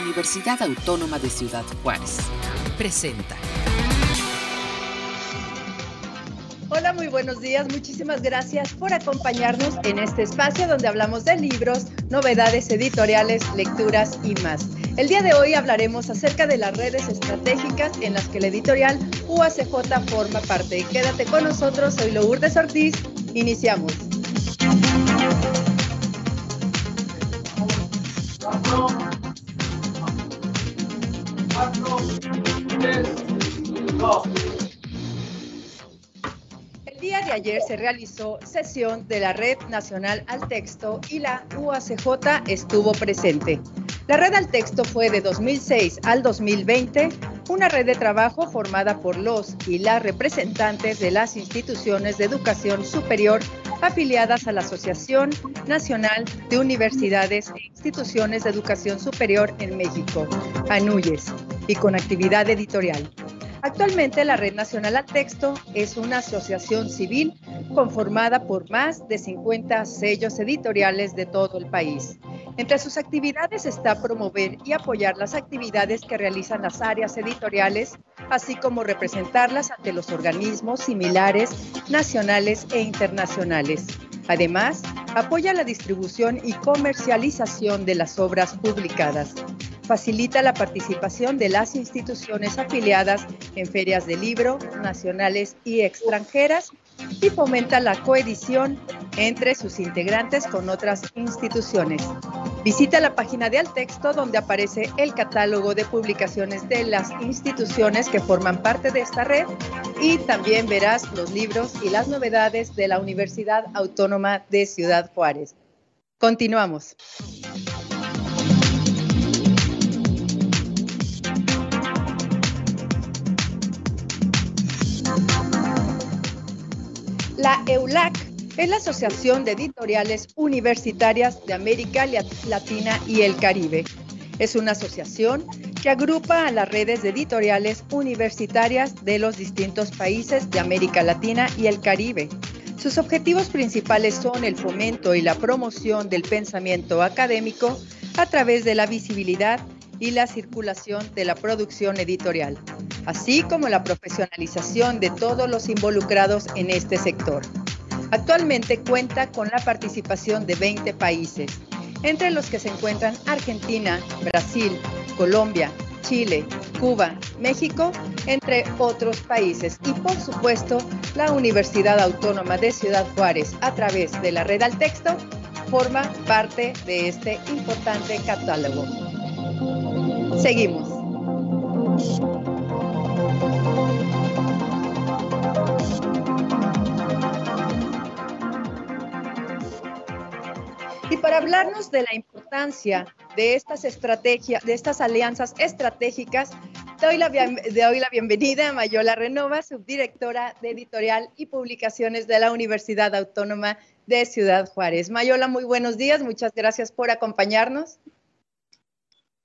Universidad Autónoma de Ciudad Juárez. Presenta. Hola, muy buenos días. Muchísimas gracias por acompañarnos en este espacio donde hablamos de libros, novedades editoriales, lecturas y más. El día de hoy hablaremos acerca de las redes estratégicas en las que la editorial UACJ forma parte. Quédate con nosotros, soy Lourdes Ortiz. Iniciamos. El día de ayer se realizó sesión de la Red Nacional al Texto y la UACJ estuvo presente. La Red al Texto fue de 2006 al 2020 una red de trabajo formada por los y las representantes de las instituciones de educación superior afiliadas a la Asociación Nacional de Universidades e Instituciones de Educación Superior en México, ANUYES, y con actividad editorial. Actualmente la Red Nacional al Texto es una asociación civil conformada por más de 50 sellos editoriales de todo el país. Entre sus actividades está promover y apoyar las actividades que realizan las áreas editoriales, así como representarlas ante los organismos similares nacionales e internacionales. Además, apoya la distribución y comercialización de las obras publicadas facilita la participación de las instituciones afiliadas en ferias de libro nacionales y extranjeras y fomenta la coedición entre sus integrantes con otras instituciones. Visita la página de Altexto donde aparece el catálogo de publicaciones de las instituciones que forman parte de esta red y también verás los libros y las novedades de la Universidad Autónoma de Ciudad Juárez. Continuamos. La EULAC es la Asociación de Editoriales Universitarias de América Latina y el Caribe. Es una asociación que agrupa a las redes de editoriales universitarias de los distintos países de América Latina y el Caribe. Sus objetivos principales son el fomento y la promoción del pensamiento académico a través de la visibilidad y la circulación de la producción editorial, así como la profesionalización de todos los involucrados en este sector. Actualmente cuenta con la participación de 20 países, entre los que se encuentran Argentina, Brasil, Colombia, Chile, Cuba, México, entre otros países. Y por supuesto, la Universidad Autónoma de Ciudad Juárez, a través de la red al texto, forma parte de este importante catálogo. Seguimos. Y para hablarnos de la importancia de estas estrategias, de estas alianzas estratégicas, doy la, la bienvenida a Mayola Renova, subdirectora de editorial y publicaciones de la Universidad Autónoma de Ciudad Juárez. Mayola, muy buenos días, muchas gracias por acompañarnos.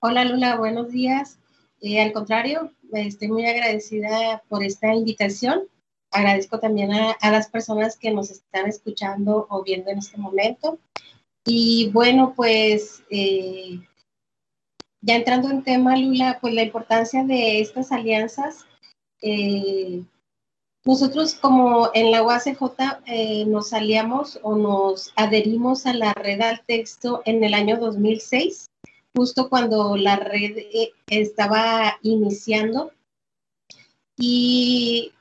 Hola Lula, buenos días. Eh, al contrario, estoy muy agradecida por esta invitación. Agradezco también a, las personas que nos están escuchando o viendo en este momento. Y bueno, pues eh, ya entrando en tema, Lula, pues la importancia de estas alianzas. Eh, nosotros como en la UACJ nos aliamos o nos adherimos a la red al texto en el año 2006 justo cuando la red eh, estaba iniciando. Y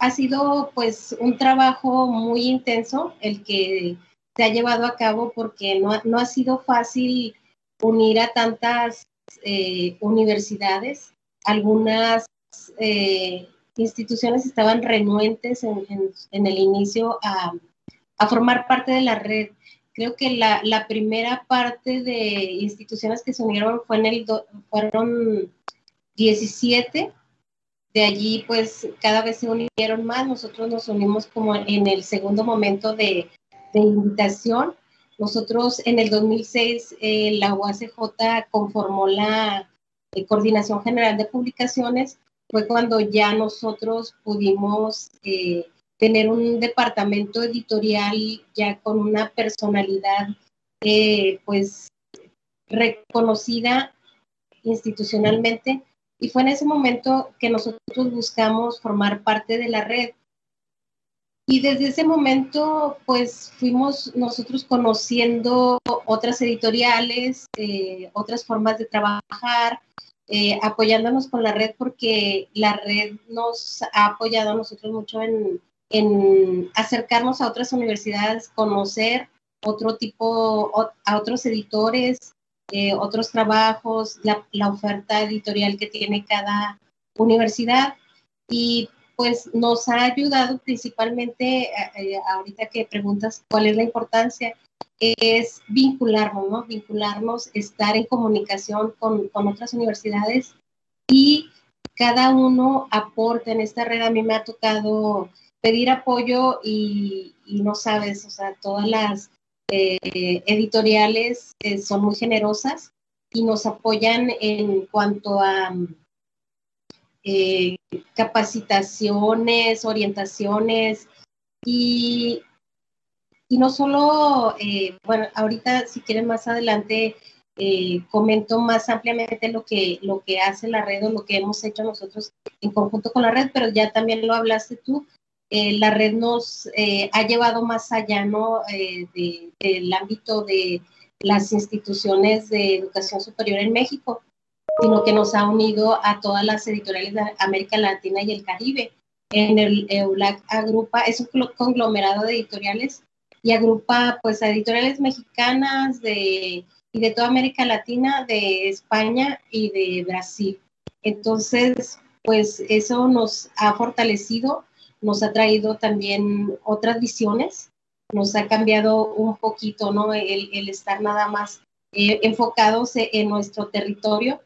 ha sido pues un trabajo muy intenso el que se ha llevado a cabo porque no, ha sido fácil unir a tantas eh, universidades. Algunas eh, instituciones estaban renuentes en, el inicio a, a, formar parte de la red creo que la, la, primera parte de instituciones que se unieron fue en el fueron 17. De allí, pues, cada vez se unieron más. Nosotros nos unimos como en el segundo momento de, de invitación. Nosotros en el 2006, eh, la UACJ conformó la eh, Coordinación General de Publicaciones. Fue cuando ya nosotros pudimos eh, tener un departamento editorial ya con una personalidad eh, pues reconocida institucionalmente. Y fue en ese momento que nosotros buscamos formar parte de la red. Y desde ese momento, pues fuimos nosotros conociendo otras editoriales, eh, otras formas de trabajar, eh, apoyándonos con la red porque la red nos ha apoyado a nosotros mucho en, en acercarnos a otras universidades, conocer otro tipo, a otros editores, eh, otros trabajos, la, oferta editorial que tiene cada universidad y pues nos ha ayudado principalmente, eh, eh, ahorita que preguntas cuál es la importancia, es vincularnos, ¿no? Vincularnos, estar en comunicación con, con otras universidades y cada uno aporta en esta red. A mí me ha tocado pedir apoyo y, no sabes, o sea, todas las eh, editoriales eh, son muy generosas y nos apoyan en cuanto a eh, capacitaciones, orientaciones y, y no solo, bueno, ahorita si quieren más adelante comento más ampliamente lo que, lo que hace la red o lo que hemos hecho nosotros en conjunto con la red, pero ya también lo hablaste tú, eh, la red nos eh, ha llevado más allá ¿no? Eh, del ámbito de las instituciones de educación superior en México, sino que nos ha unido a todas las editoriales de América Latina y el Caribe. En el EULAC agrupa, es un conglomerado de editoriales y agrupa pues a editoriales mexicanas de, y de toda América Latina, de España y de Brasil. Entonces, pues eso nos ha fortalecido nos ha traído también otras visiones, nos ha cambiado un poquito, ¿no? El, estar nada más eh, enfocados en nuestro territorio.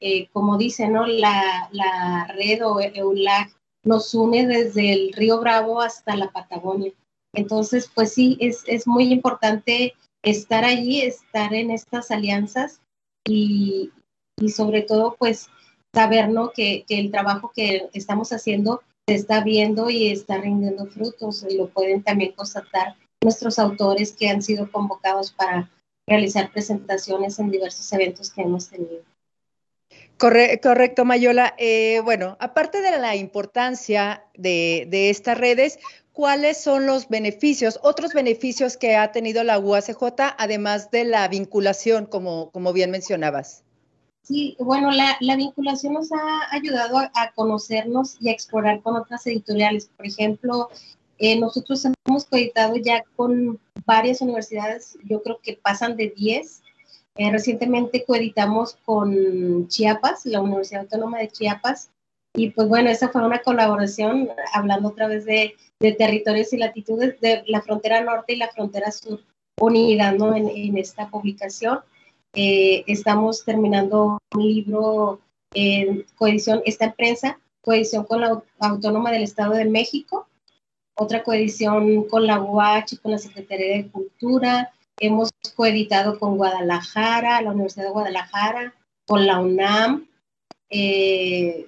Eh, como dice, ¿no? La, la red o EULAC nos une desde el Río Bravo hasta la Patagonia. Entonces, pues sí, es, es muy importante estar allí, estar en estas alianzas y, y sobre todo, pues, saber, ¿no? Que, que el trabajo que estamos haciendo está viendo y está rindiendo frutos y lo pueden también constatar nuestros autores que han sido convocados para realizar presentaciones en diversos eventos que hemos tenido. correcto, Mayola. Eh, bueno, aparte de la importancia de, de, estas redes, ¿cuáles son los beneficios, otros beneficios que ha tenido la UACJ, además de la vinculación, como bien mencionabas? Sí, bueno, la, vinculación nos ha ayudado a, conocernos y a explorar con otras editoriales. Por ejemplo, eh, nosotros hemos coeditado ya con varias universidades, yo creo que pasan de 10. Eh, recientemente coeditamos con Chiapas, la Universidad Autónoma de Chiapas, y pues bueno, esa fue una colaboración, hablando otra vez de, territorios y latitudes de la frontera norte y la frontera sur unida ¿no? en, en esta publicación. Eh, estamos terminando un libro en coedición, está en prensa, coedición con la Autónoma del Estado de México, otra coedición con la UAH, con la Secretaría de Cultura, hemos coeditado con Guadalajara, la Universidad de Guadalajara, con la UNAM, eh,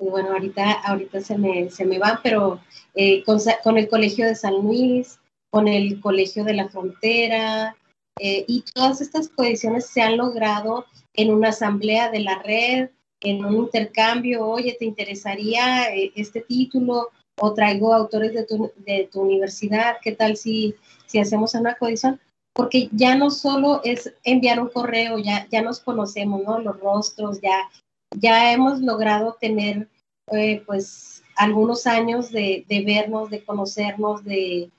bueno, ahorita, ahorita se, me, se me va, pero eh, con, con, el Colegio de San Luis, con el Colegio de la Frontera, eh, y todas estas coediciones se han logrado en una asamblea de la red, en un intercambio, oye, ¿te interesaría eh, este título? O traigo autores de tu, de tu universidad, ¿qué tal si, si hacemos una coedición? Porque ya no solo es enviar un correo, ya, ya nos conocemos, ¿no? Los rostros, ya, ya hemos logrado tener, eh, pues, algunos años de, de, vernos, de conocernos, de,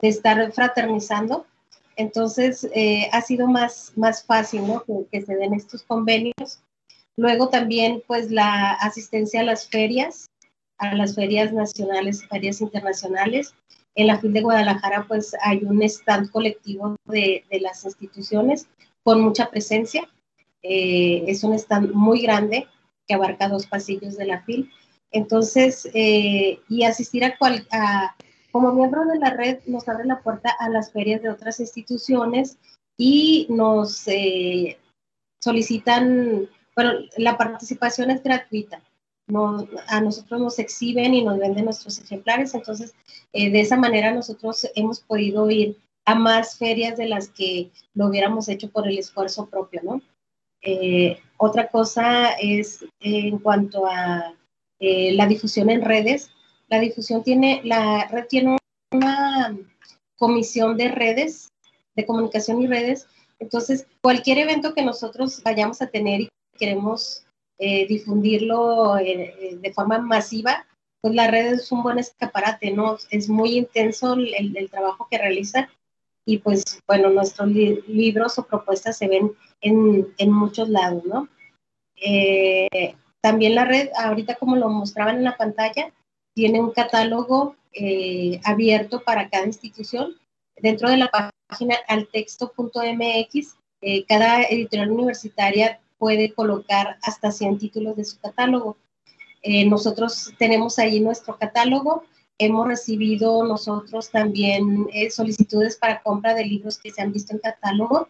de estar fraternizando entonces, eh, ha sido más, más fácil ¿no? que, se den estos convenios. Luego también, pues, la asistencia a las ferias, a las ferias nacionales ferias internacionales. En la FIL de Guadalajara, pues, hay un stand colectivo de, de las instituciones con mucha presencia. Eh, es un stand muy grande que abarca dos pasillos de la FIL. Entonces, eh, y asistir a, cual, a como miembro de la red nos abre la puerta a las ferias de otras instituciones y nos eh, solicitan, bueno, la participación es gratuita. a nosotros nos exhiben y nos venden nuestros ejemplares, entonces eh, de esa manera nosotros hemos podido ir a más ferias de las que lo hubiéramos hecho por el esfuerzo propio, ¿no? Eh, otra cosa es en cuanto a eh, la difusión en redes. La difusión tiene, la red tiene una comisión de redes, de comunicación y redes. Entonces, cualquier evento que nosotros vayamos a tener y queremos eh, difundirlo de forma masiva, pues la red es un buen escaparate, ¿no? Es muy intenso el, trabajo que realiza y pues bueno, nuestros libros o propuestas se ven en, en muchos lados, ¿no? Eh, también la red, ahorita como lo mostraban en la pantalla, tiene un catálogo eh, abierto para cada institución. Dentro de la página altexto.mx, eh, cada editorial universitaria puede colocar hasta 100 títulos de su catálogo. nosotros tenemos ahí nuestro catálogo Hemos recibido nosotros también eh, solicitudes para compra de libros que se han visto en catálogo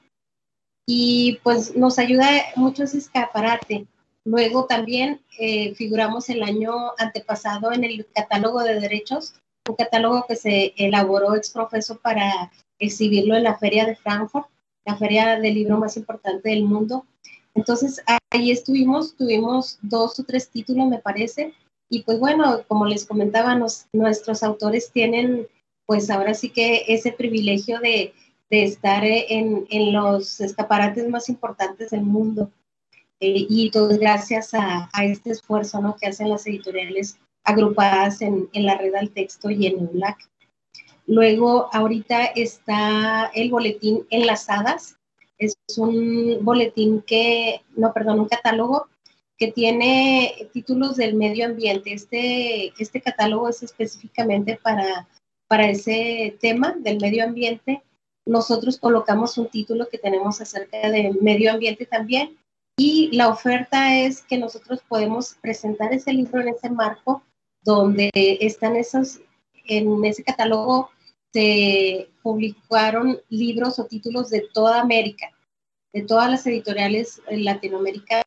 y pues nos ayuda mucho ese escaparate. Luego también eh, figuramos el año antepasado en el catálogo de derechos, un catálogo que se elaboró ex profeso para exhibirlo en la Feria de Frankfurt, la feria del libro más importante del mundo. Entonces ahí estuvimos, tuvimos dos o tres títulos, me parece, y pues bueno, como les comentaba, nuestros autores tienen pues ahora sí que ese privilegio de, estar en, los escaparates más importantes del mundo. Eh, y todo gracias a, este esfuerzo ¿no? que hacen las editoriales agrupadas en, la red al texto y en black. Luego, ahorita está el boletín Enlazadas. Es un boletín que, no, perdón, un catálogo que tiene títulos del medio ambiente. Este, este catálogo es específicamente para, para ese tema del medio ambiente. Nosotros colocamos un título que tenemos acerca del medio ambiente también y la oferta es que nosotros podemos presentar ese libro en ese marco donde están esos, en ese catálogo se publicaron libros o títulos de toda América, de todas las editoriales latinoamericanas.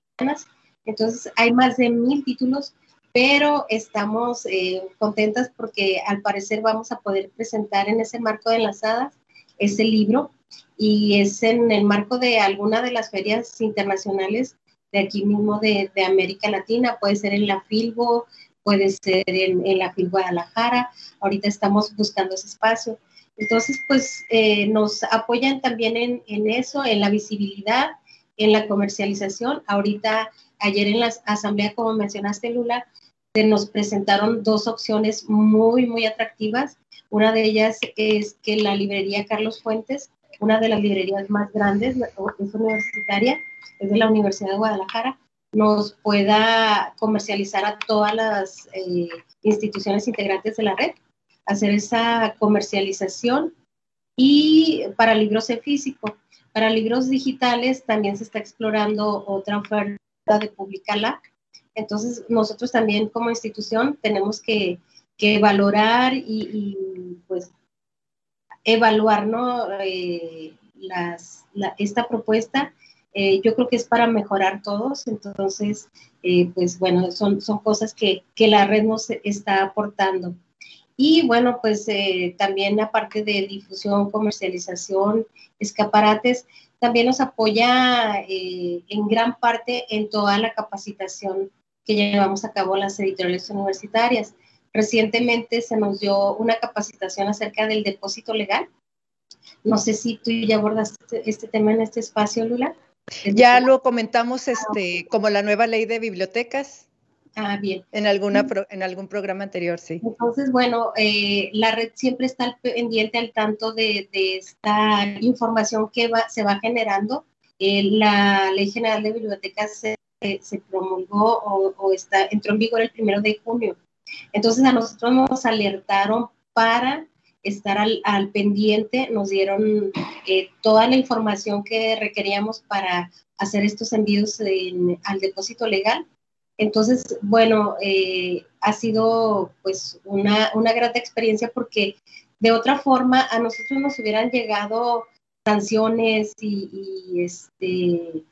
Entonces, hay más de mil títulos, pero estamos eh, contentas porque al parecer vamos a poder presentar en ese marco de enlazadas ese libro y es en el marco de alguna de las ferias internacionales de aquí mismo de, América Latina, puede ser en la Filbo, puede ser en, la Fil Guadalajara, ahorita estamos buscando ese espacio. Entonces, pues eh, nos apoyan también en, en, eso, en la visibilidad, en la comercialización. Ahorita ayer en la asamblea, como mencionaste, Lula, se nos presentaron dos opciones muy, muy atractivas. Una de ellas es que la librería Carlos Fuentes, una de las librerías más grandes, es universitaria, es de la Universidad de Guadalajara, nos pueda comercializar a todas las eh, instituciones integrantes de la red, hacer esa comercialización y para libros en físico. Para libros digitales también se está explorando otra oferta de publicarla. Entonces, nosotros también como institución tenemos que, valorar y, pues evaluar. Eh, esta propuesta. Eh, yo creo que es para mejorar todos, entonces, eh, pues bueno, son, son cosas que, que, la red nos está aportando. Y bueno, pues también aparte de difusión, comercialización, escaparates, también nos apoya en gran parte en toda la capacitación que llevamos a cabo las editoriales universitarias. Recientemente se nos dio una capacitación acerca del depósito legal. No sé si tú ya abordaste este tema en este espacio, Lula. Ya lo comentamos este, como la nueva ley de bibliotecas. Ah, bien. En, alguna en algún programa anterior, sí. Entonces, bueno, eh, la red siempre está pendiente al tanto de, esta información que va, se va generando. Eh, la Ley General de Bibliotecas se, promulgó o, está, entró en vigor el primero de junio. Entonces, a nosotros nos alertaron para estar al, pendiente, nos dieron eh, toda la información que requeríamos para hacer estos envíos al depósito legal entonces, bueno, eh, ha sido pues una, una grata experiencia porque de otra forma a nosotros nos hubieran llegado sanciones y, este,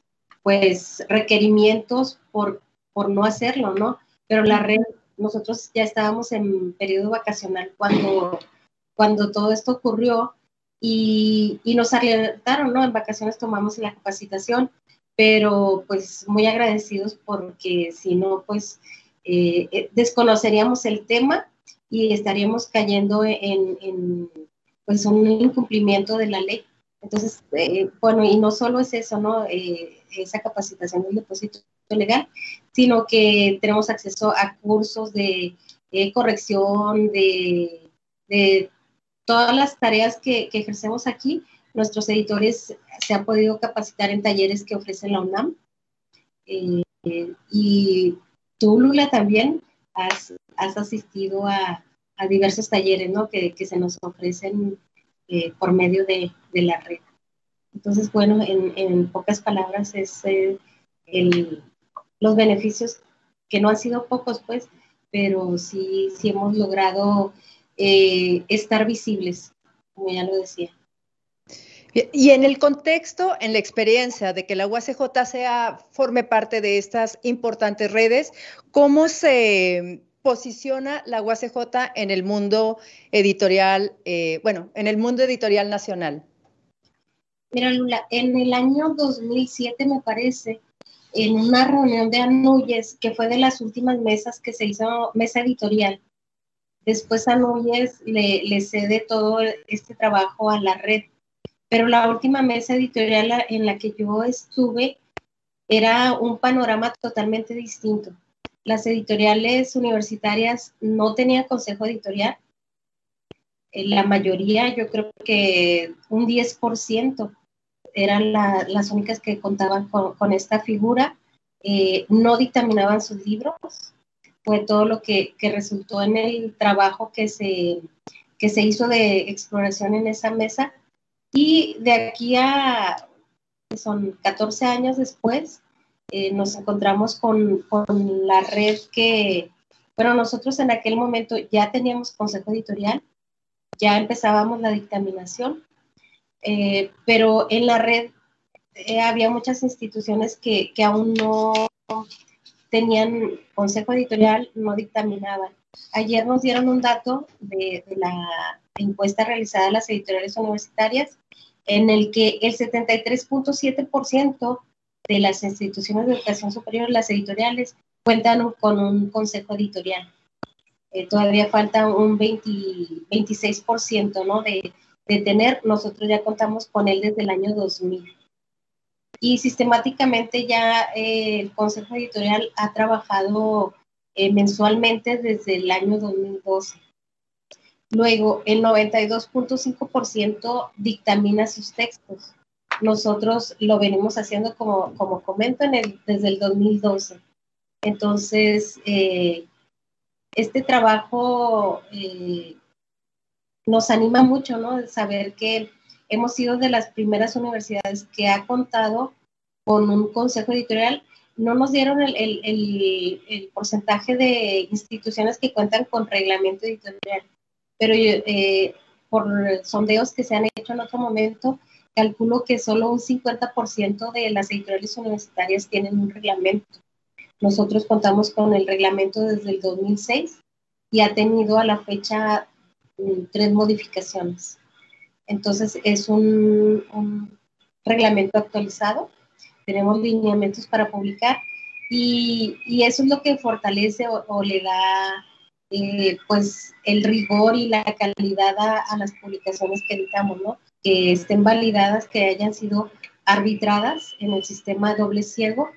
pues requerimientos por, por no hacerlo, ¿no? Pero la red, nosotros ya estábamos en periodo vacacional cuando, cuando todo esto ocurrió y, nos alertaron, ¿no? En vacaciones tomamos la capacitación pero pues muy agradecidos porque si no, pues eh, eh, desconoceríamos el tema y estaríamos cayendo en, pues un incumplimiento de la ley. Entonces, eh, bueno, y no solo es eso, ¿no? esa capacitación del depósito legal, sino que tenemos acceso a cursos de corrección, de, todas las tareas que, ejercemos aquí. Nuestros editores se han podido capacitar en talleres que ofrece la UNAM. y Tú, Lula, también has, asistido a, diversos talleres ¿no? que, se nos ofrecen eh, por medio de, la red. Entonces, bueno, en, pocas palabras es eh, los beneficios que no han sido pocos, pues, pero sí, sí hemos logrado eh, estar visibles, como ya lo decía. Y en el contexto, en la experiencia de que la UACJ sea, forme parte de estas importantes redes, ¿cómo se posiciona la UACJ en el mundo editorial, eh, bueno, en el mundo editorial nacional? Mira, Lula, en el año 2007 me parece, en una reunión de Anuyes, que fue de las últimas mesas que se hizo, mesa editorial, después Anuyes le, le cede todo este trabajo a la red pero la última mesa editorial en la que yo estuve era un panorama totalmente distinto. Las editoriales universitarias no tenían consejo editorial. Eh, la mayoría, yo creo que un 10% eran las únicas que contaban con, esta figura. Eh, no dictaminaban sus libros. Fue todo lo que, resultó en el trabajo que se, que se hizo de exploración en esa mesa y de aquí a, son 14 años después, eh, nos encontramos con, la red que, bueno, nosotros en aquel momento ya teníamos consejo editorial, ya empezábamos la dictaminación, eh, pero en la red eh, había muchas instituciones que, aún no tenían consejo editorial, no dictaminaban. Ayer nos dieron un dato de, de la encuesta realizada a las editoriales universitarias, en el que el 73.7% de las instituciones de educación superior, las editoriales, cuentan con un consejo editorial. Eh, todavía falta un 26% ¿no? de, tener, nosotros ya contamos con él desde el año 2000. Y sistemáticamente ya eh, el consejo editorial ha trabajado eh, mensualmente desde el año 2012. Luego, el 92.5% dictamina sus textos. Nosotros lo venimos haciendo, como, como comento, en el, desde el 2012. Entonces, eh, este trabajo eh, nos anima mucho, ¿no? Saber que hemos sido de las primeras universidades que ha contado con un consejo editorial. No nos dieron el, el porcentaje de instituciones que cuentan con reglamento editorial pero eh, por sondeos que se han hecho en otro momento, calculo que solo un 50% de las editoriales universitarias tienen un reglamento. Nosotros contamos con el reglamento desde el 2006 y ha tenido a la fecha mm, tres modificaciones. Entonces es un, reglamento actualizado, tenemos lineamientos para publicar y, eso es lo que fortalece o le da eh, pues el rigor y la calidad a, las publicaciones que editamos, ¿no? Que estén validadas, que hayan sido arbitradas en el sistema doble ciego.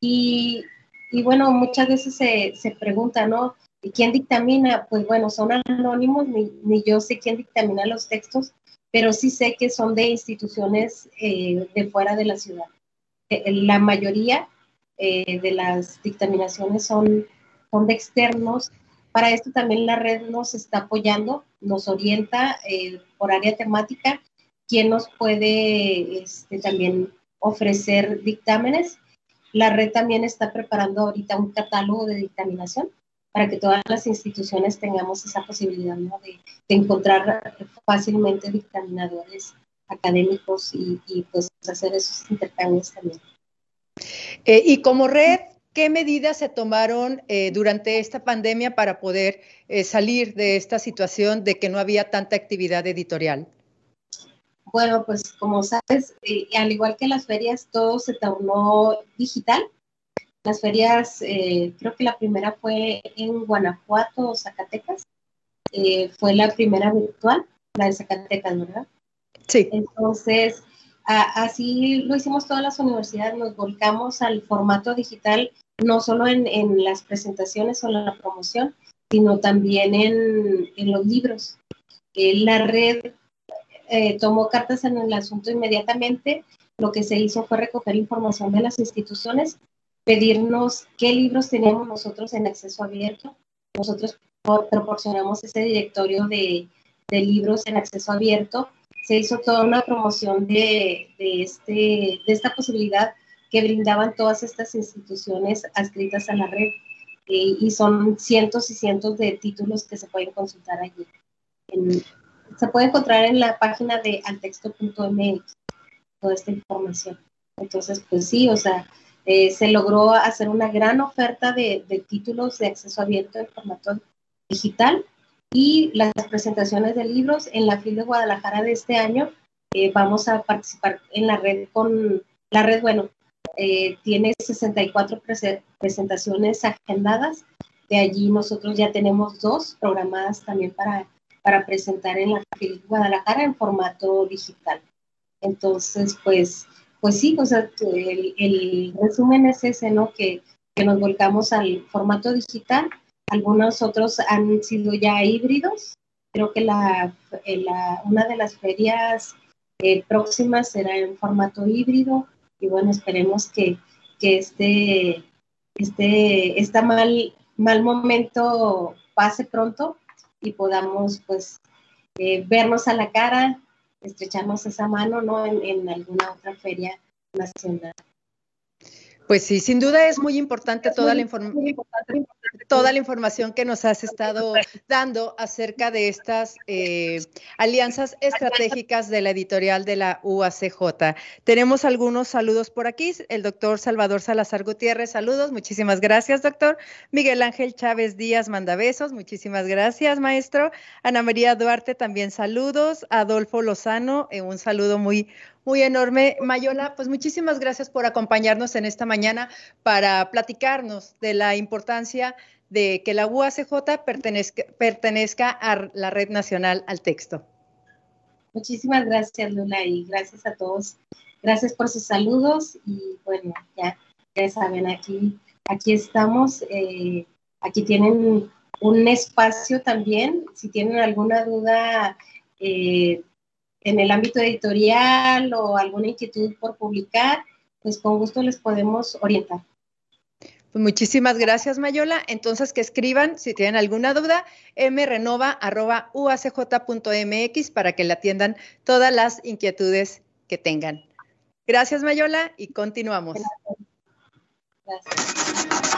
Y, y bueno, muchas veces se, se pregunta, ¿no? ¿Quién dictamina? Pues bueno, son anónimos, ni, ni, yo sé quién dictamina los textos, pero sí sé que son de instituciones eh, de fuera de la ciudad. Eh, la mayoría de las dictaminaciones son, son de externos para esto también la red nos está apoyando, nos orienta eh, por área temática, quién nos puede este, también ofrecer dictámenes. La red también está preparando ahorita un catálogo de dictaminación para que todas las instituciones tengamos esa posibilidad de, encontrar fácilmente dictaminadores académicos y, pues hacer esos intercambios también. Eh, y como red, ¿Qué medidas se tomaron eh, durante esta pandemia para poder eh, salir de esta situación de que no había tanta actividad editorial? Bueno, pues como sabes, eh, al igual que las ferias, todo se tornó digital. Las ferias, eh, creo que la primera fue en Guanajuato o Zacatecas. Eh, fue la primera virtual, la de Zacatecas, ¿verdad? Sí. Entonces, así lo hicimos todas las universidades, nos volcamos al formato digital, no solo en, en las presentaciones o la promoción, sino también en, en los libros. la red eh, tomó cartas en el asunto inmediatamente. Lo que se hizo fue recoger información de las instituciones, pedirnos qué libros teníamos nosotros en acceso abierto. Nosotros proporcionamos ese directorio de, de libros en acceso abierto. Se hizo toda una promoción de, de, este, de esta posibilidad que brindaban todas estas instituciones adscritas a la red. Eh, y son cientos y cientos de títulos que se pueden consultar allí en, se puede encontrar en la página de altexto.mx toda esta información. Entonces, pues sí, o sea, eh, se logró hacer una gran oferta de, títulos de acceso abierto en formato digital y las presentaciones de libros en la FIL de Guadalajara de este año. Eh, vamos a participar en la red con la red, bueno, eh, tiene 64 presentaciones agendadas. De allí nosotros ya tenemos dos programadas también para para presentar en la FIL Guadalajara en formato digital. Entonces, pues, pues sí, o sea, el, el resumen es ese, ¿no? Que, que, nos volcamos al formato digital. Algunos otros han sido ya híbridos. Creo que la, la una de las ferias eh, próximas será en formato híbrido. Y bueno, esperemos que, que este, este, este mal, mal momento pase pronto y podamos pues eh, vernos a la cara, estrecharnos esa mano, ¿no? En, en alguna otra feria nacional. Pues sí, sin duda es muy importante, toda, la toda la información que nos has estado dando acerca de estas eh, alianzas estratégicas de la editorial de la UACJ. Tenemos algunos saludos por aquí. El doctor Salvador Salazar Gutiérrez, saludos. Muchísimas gracias, doctor. Miguel Ángel Chávez Díaz manda besos. Muchísimas gracias, maestro. Ana María Duarte también saludos. Adolfo Lozano, eh, un saludo muy, muy enorme. Mayola, pues muchísimas gracias por acompañarnos en esta mañana para platicarnos de la importancia de que la UACJ pertenezca, pertenezca a la Red Nacional al Texto. Muchísimas gracias, Lula, y gracias a todos. Gracias por sus saludos y bueno, ya, ya saben, aquí, aquí estamos. Eh, aquí tienen un espacio también. Si tienen alguna duda, eh, en el ámbito editorial o alguna inquietud por publicar, pues con gusto les podemos orientar. Pues muchísimas gracias, Mayola. Entonces, que escriban si tienen alguna duda, mrenova.uacj.mx para que le atiendan todas las inquietudes que tengan. Gracias, Mayola, y continuamos. Gracias.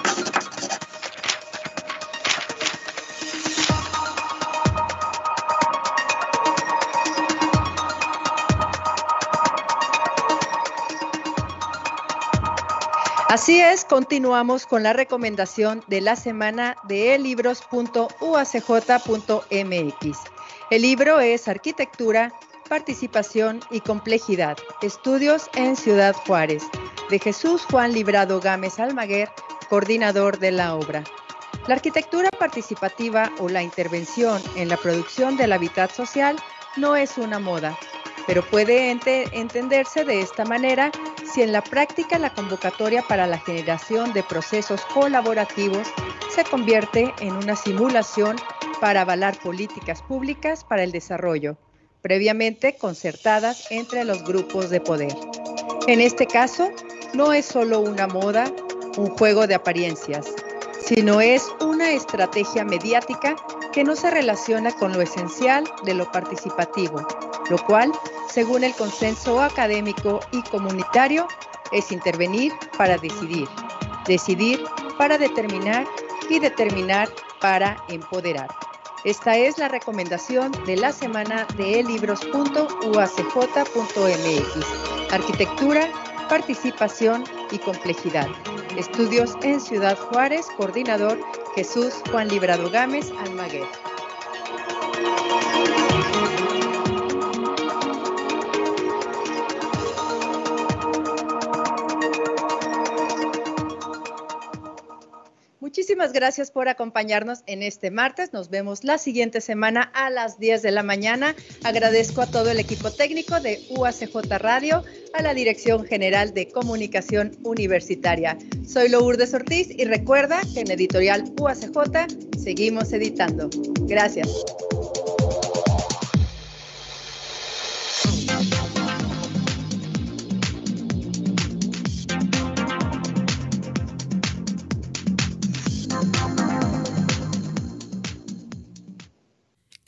Así es, continuamos con la recomendación de la semana de elibros.uacj.mx. El libro es Arquitectura, Participación y Complejidad, Estudios en Ciudad Juárez, de Jesús Juan Librado Gámez Almaguer, coordinador de la obra. La arquitectura participativa o la intervención en la producción del hábitat social no es una moda, pero puede entenderse de esta manera si en la práctica la convocatoria para la generación de procesos colaborativos se convierte en una simulación para avalar políticas públicas para el desarrollo, previamente concertadas entre los grupos de poder. En este caso, no es solo una moda, un juego de apariencias, sino es una estrategia mediática que no se relaciona con lo esencial de lo participativo, lo cual, según el consenso académico y comunitario, es intervenir para decidir, decidir para determinar y determinar para empoderar. Esta es la recomendación de la semana de elibros.uacj.mx. Arquitectura, participación y complejidad. Estudios en Ciudad Juárez, coordinador Jesús Juan Librado Gámez Almaguer. Muchísimas gracias por acompañarnos en este martes. Nos vemos la siguiente semana a las 10 de la mañana. Agradezco a todo el equipo técnico de UACJ Radio, a la Dirección General de Comunicación Universitaria. Soy Lourdes Ortiz y recuerda que en Editorial UACJ seguimos editando. Gracias.